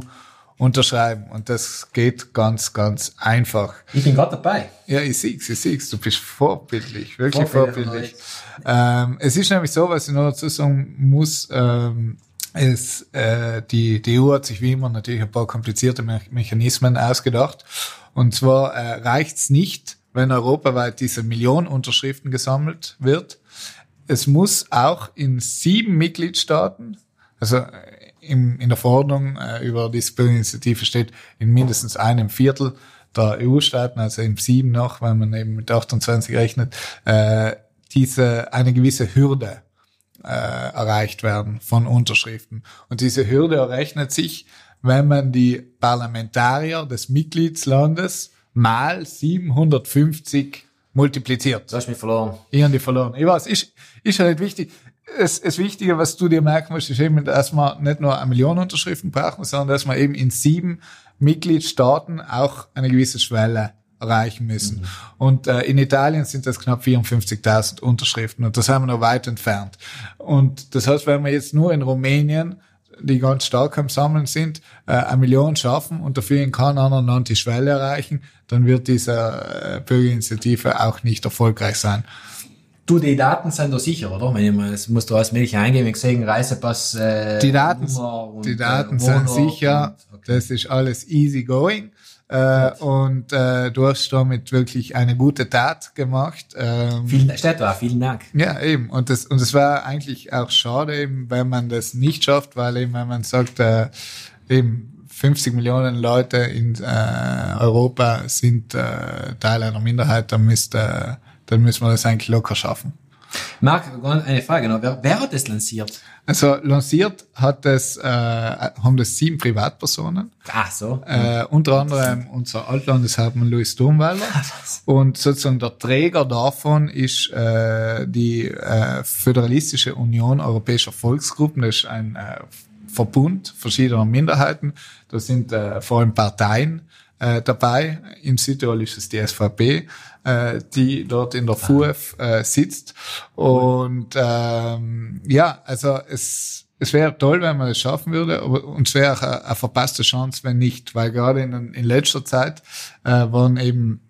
unterschreiben. Und das geht ganz, ganz einfach. Ich bin gerade dabei. Ja, ich sieh's, ich sieh's. Du bist vorbildlich, wirklich vorbildlich. Ähm, es ist nämlich so, was ich noch dazu sagen muss, ähm, es, äh, die, die EU hat sich wie immer natürlich ein paar komplizierte Me Mechanismen ausgedacht. Und zwar äh, reicht's nicht, wenn europaweit diese Million Unterschriften gesammelt wird. Es muss auch in sieben Mitgliedstaaten, also äh, im, in der Verordnung äh, über die Bürgerinitiative steht, in mindestens einem Viertel der EU-Staaten, also in sieben noch, wenn man eben mit 28 rechnet, äh, diese eine gewisse Hürde äh, erreicht werden von Unterschriften. Und diese Hürde errechnet sich, wenn man die Parlamentarier des Mitgliedslandes mal 750 multipliziert. Du hast mich verloren. Ich habe die verloren. Ich weiß, ist, ist ja nicht wichtig. Das, das Wichtige, was du dir merken musst, ist eben, dass man nicht nur eine Million Unterschriften brauchen, sondern dass man eben in sieben Mitgliedstaaten auch eine gewisse Schwelle erreichen müssen. Mhm. Und äh, in Italien sind das knapp 54.000 Unterschriften und das haben wir noch weit entfernt. Und das heißt, wenn wir jetzt nur in Rumänien die ganz stark am Sammeln sind, äh, eine Million schaffen und dafür in keinem anderen Land die Schwelle erreichen, dann wird diese äh, Bürgerinitiative auch nicht erfolgreich sein. Du, die Daten sind doch sicher, oder? Wenn ich mal, das musst du alles mögliche eingeben, ich sehe Reisepass, äh, die Daten, und, die Daten äh, sind sicher, und, okay. das ist alles easy going. Äh, und äh, du hast damit wirklich eine gute Tat gemacht. Ähm, vielen, steht da, vielen Dank. Ja, eben. Und das, und es war eigentlich auch schade, eben, wenn man das nicht schafft, weil eben, wenn man sagt, äh, eben 50 Millionen Leute in äh, Europa sind äh, Teil einer Minderheit, dann müsste, dann müssen wir das eigentlich locker schaffen. Marc, eine Frage noch. Wer, wer hat das lanciert? Also lanciert hat es, äh, haben das sieben Privatpersonen. Ach so. Äh, unter anderem unser Altlandeshauptmann Louis Domweiler. Und sozusagen der Träger davon ist äh, die äh, Föderalistische Union Europäischer Volksgruppen. Das ist ein äh, Verbund verschiedener Minderheiten. Da sind äh, vor allem Parteien äh, dabei. Im Südtirol ist es die SVP, äh, die dort in der FUF äh, sitzt. Und ähm, ja, also es, es wäre toll, wenn man es schaffen würde, aber und es wäre auch eine, eine, verpasste Chance, wenn nicht, weil gerade in, in letzter Zeit äh, waren eben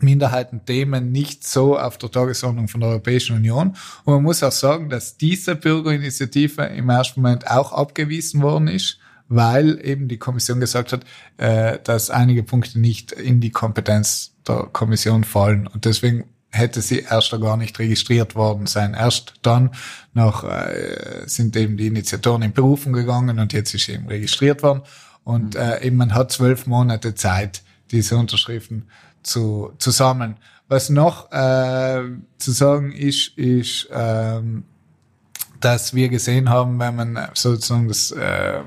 Minderheitenthemen nicht so auf der Tagesordnung von der Europäischen Union. Und man muss auch sagen, dass diese Bürgerinitiative im ersten Moment auch abgewiesen worden ist weil eben die Kommission gesagt hat, äh, dass einige Punkte nicht in die Kompetenz der Kommission fallen. Und deswegen hätte sie erst gar nicht registriert worden sein. Erst dann noch äh, sind eben die Initiatoren in Berufung gegangen und jetzt ist sie eben registriert worden. Und mhm. äh, eben man hat zwölf Monate Zeit, diese Unterschriften zu, zu sammeln. Was noch äh, zu sagen ist, ist, ähm, dass wir gesehen haben, wenn man sozusagen das, äh,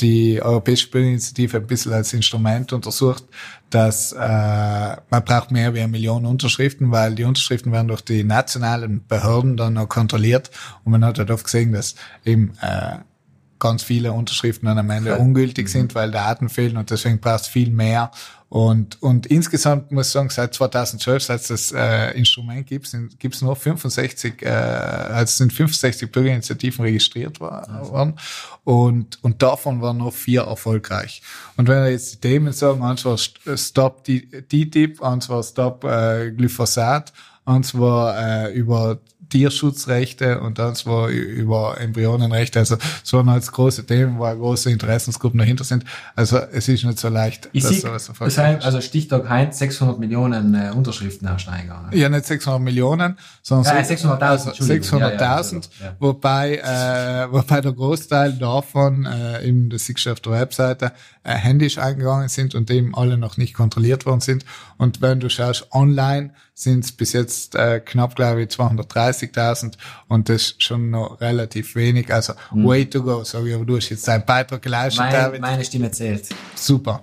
die Europäische Bürgerinitiative ein bisschen als Instrument untersucht, dass äh, man braucht mehr wie eine Million Unterschriften, weil die Unterschriften werden durch die nationalen Behörden dann noch kontrolliert. Und man hat halt oft gesehen, dass eben äh, ganz viele Unterschriften dann am Ende ungültig sind, weil Daten fehlen und deswegen braucht es viel mehr Und, und insgesamt muss ich sagen, seit 2012, seit es das äh, Instrument gibt, sind, gibt's nur 65, äh, also sind 65 Bürgerinitiativen registriert worden. Und, und davon waren nur vier erfolgreich. Und wenn wir jetzt die Themen sagen, eins war Stop TTIP, eins war Stop äh, Glyphosat, eins war äh, über Tierschutzrechte und dann zwar über Embryonenrechte. Also so waren halt große Themen, wo große Interessensgruppen dahinter sind. Also es ist nicht so leicht. Ich sehe, das heißt, also Stichtag Heinz 600 Millionen äh, Unterschriften aussteigen. Ja, nicht 600 Millionen, sondern ja, 600.000. Also 600.000, ja, ja, ja, wobei, äh, wobei der Großteil davon, äh, eben das siehst du auf der Webseite, äh, händisch eingegangen sind und eben alle noch nicht kontrolliert worden sind. Und wenn du schaust online, sind es bis jetzt äh, knapp, glaube ich, 230.000 und das ist schon noch relativ wenig. Also mhm. way to go, sage ich, aber du hast jetzt deinen Beitrag geleistet, mein, David. Meine Stimme zählt. Super.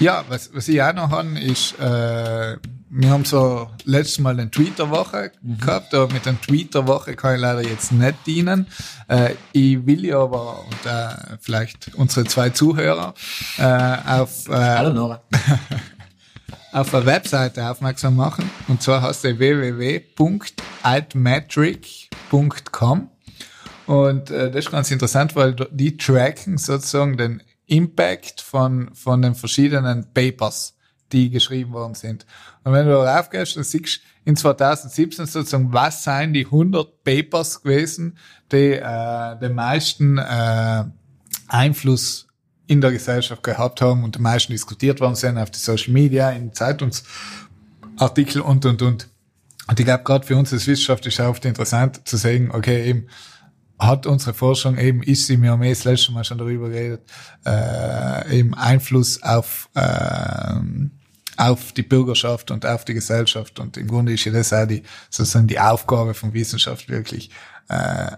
Ja, was, was ich auch noch habe, ist, äh, wir haben so letztes Mal eine Twitter-Woche mhm. gehabt, aber mit der Twitter-Woche kann ich leider jetzt nicht dienen. Äh, ich will ja aber, und äh, vielleicht unsere zwei Zuhörer, äh, auf, äh, Hallo Nora. auf eine Webseite aufmerksam machen. Und zwar hast du www.altmetric.com. Und äh, das ist ganz interessant, weil die tracken sozusagen den Impact von, von den verschiedenen Papers, die geschrieben worden sind. Und wenn du darauf gehst, dann siehst du in 2017 sozusagen, was seien die 100 Papers gewesen, die äh, den meisten äh, Einfluss in der Gesellschaft gehabt haben und die meisten diskutiert worden sind auf die Social Media, in Zeitungsartikel und, und, und. Und ich glaube, gerade für uns als Wissenschaft ist es oft interessant zu sehen, okay, eben, hat unsere Forschung eben, ist sie, mir haben das letzte Mal schon darüber geredet, äh, eben Einfluss auf, äh, auf die Bürgerschaft und auf die Gesellschaft. Und im Grunde ist ja das auch die, sozusagen die Aufgabe von Wissenschaft wirklich, äh,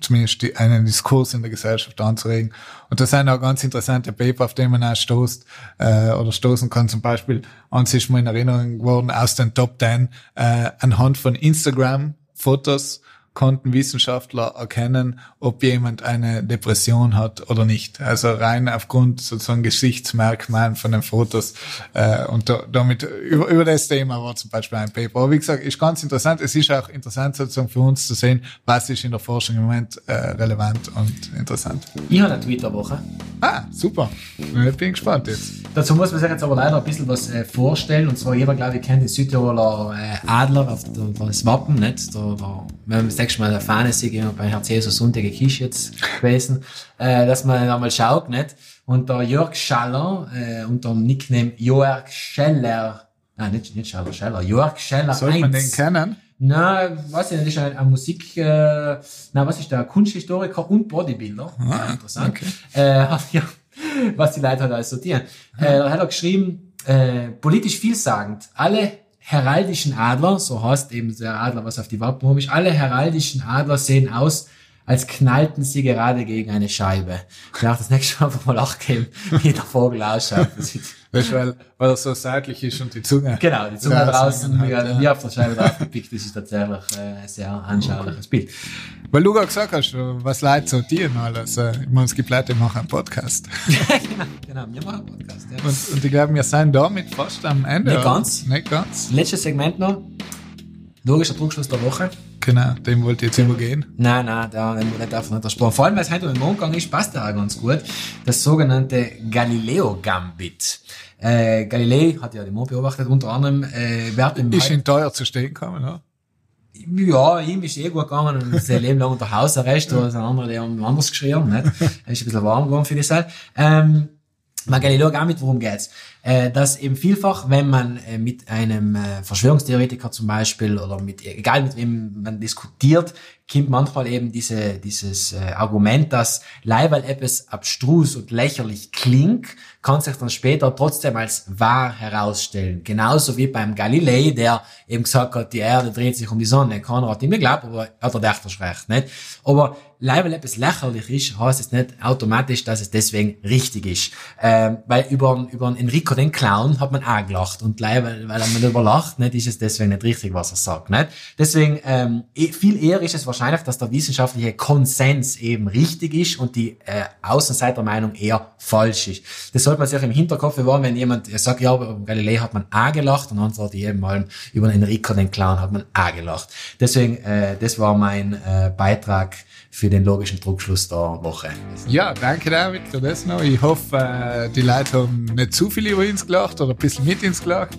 zumindest einen Diskurs in der Gesellschaft anzuregen. Und das sind auch ganz interessante Paper, auf die man auch stoßt äh, oder stoßen kann. Zum Beispiel, eins ist mir in Erinnerung geworden aus den Top Ten äh, anhand von Instagram-Fotos konnten Wissenschaftler erkennen, ob jemand eine Depression hat oder nicht. Also rein aufgrund sozusagen Gesichtsmerkmalen von den Fotos. Äh, und da, damit über, über das Thema war zum Beispiel ein Paper. Aber wie gesagt, ist ganz interessant. Es ist auch interessant sozusagen für uns zu sehen, was ist in der Forschung im Moment äh, relevant und interessant. Ich habe eine Twitter-Woche. Ah, super. Ich bin gespannt jetzt. Dazu muss man sich jetzt aber leider ein bisschen was äh, vorstellen. Und zwar jeder, glaube ich, kennt den Südtiroler äh, Adler auf der, das Wappen, nicht? Der, der, wenn man sechs Mal eine Fahne sehen, bei Herr Jesus Sonntag Kisch jetzt gewesen, äh, dass man einmal schaut, nicht? Und der Jörg Schaller, äh, unter dem Nickname Jörg Scheller, nein, nicht, nicht Schaller, Scheller, Jörg Scheller Soll man den kennen? Na, was ist, das ist ein, ein Musik, äh, na, was ist der Kunsthistoriker und Bodybuilder. Ah, interessant. Okay. Äh, ja, was die Leute halt alles sortieren. Äh, hat er geschrieben, äh, politisch vielsagend. Alle heraldischen Adler, so heißt eben der Adler, was auf die Wappen ist, alle heraldischen Adler sehen aus, als knallten sie gerade gegen eine Scheibe. Ich dachte, das nächste Mal einfach mal nachgeben, wie der Vogel ausschaut. Weißt, weil, weil er so seitlich ist und die Zunge. Genau, die Zunge draußen, halt, ja. wie auf der Scheibe draufgepickt, das ist tatsächlich äh, ein sehr anschauliches Bild. Weil du gerade gesagt hast, was Leute sortieren alles. Äh, ich meine, es gibt Leute, die machen einen Podcast. genau, genau, wir machen einen Podcast, ja. Und, und ich glaube, wir sind damit fast am Ende. Nicht ganz. Nicht ganz. Letztes Segment noch. Logischer Druckschluss der Woche. Genau, dem wollte ich jetzt übergehen. Nein, nein, da darf nicht der Sprung. Vor allem, weil es heute um den Mond ist, passt der auch ganz gut. Das sogenannte Galileo-Gambit. Äh, Galilei hat ja den Mond beobachtet, unter anderem, äh, wer im Ist ihn teuer zu stehen gekommen, ja? Ja, ihm ist eh gut gegangen und sein Leben lang unter Hausarrest, oder sind andere, die haben anders geschrien, nicht? Er ist ein bisschen warm geworden für die Zeit. Ähm, mal Galileo Gambit, worum geht's? äh, dass eben vielfach, wenn man äh, mit einem äh, Verschwörungstheoretiker zum Beispiel oder mit, egal mit wem man diskutiert, kommt manchmal eben diese, dieses äh, Argument, dass leider etwas abstrus und lächerlich klingt, kann sich dann später trotzdem als wahr herausstellen. Genauso wie beim Galilei, der eben gesagt hat, die Erde dreht sich um die Sonne. Keiner hat ihm geglaubt, aber hat er dachte recht, nicht? Aber leider etwas lächerlich ist, heißt es nicht automatisch, dass es deswegen richtig ist. Ähm, weil über, über Enrico Rico den Clown hat man auch gelacht. Und gleich, weil, weil man darüber lacht, nicht, ist es deswegen nicht richtig, was er sagt. Nicht? Deswegen, ähm, eh, viel eher ist es wahrscheinlich, dass der wissenschaftliche Konsens eben richtig ist und die äh, Außenseitermeinung eher falsch ist. Das sollte man sich im Hinterkopf bewahren, wenn jemand sagt, ja, über Galilei hat man auch gelacht und dann sagt eben mal, über Enrico den Clown hat man auch gelacht. Deswegen, äh, das war mein äh, Beitrag für den logischen Druckschluss der Woche. Ja, danke David für das noch. Ich hoffe, äh, die Leute haben nicht zu viel über uns gelacht oder ein bisschen mit uns gelacht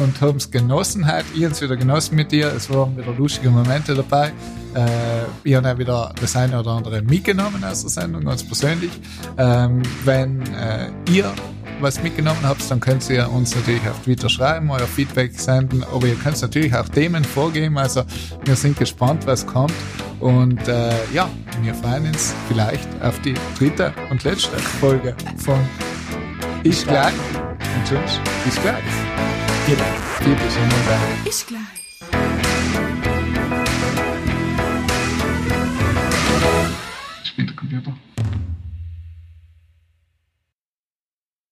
und haben es genossen heute. Ich habe es wieder genossen mit dir. Es waren wieder lustige Momente dabei. Äh, ich habe auch wieder das eine oder andere mitgenommen aus der Sendung, ganz persönlich. Ähm, wenn äh, ihr was mitgenommen habt, dann könnt ihr uns natürlich auf Twitter schreiben, euer Feedback senden, aber ihr könnt natürlich auch Themen vorgeben, also wir sind gespannt, was kommt. Und äh, ja, wir freuen uns vielleicht auf die dritte und letzte Folge von Ich gleich. Und tschüss, bis gleich. Vielen Vier bis Ich gleich. Spielt der Computer.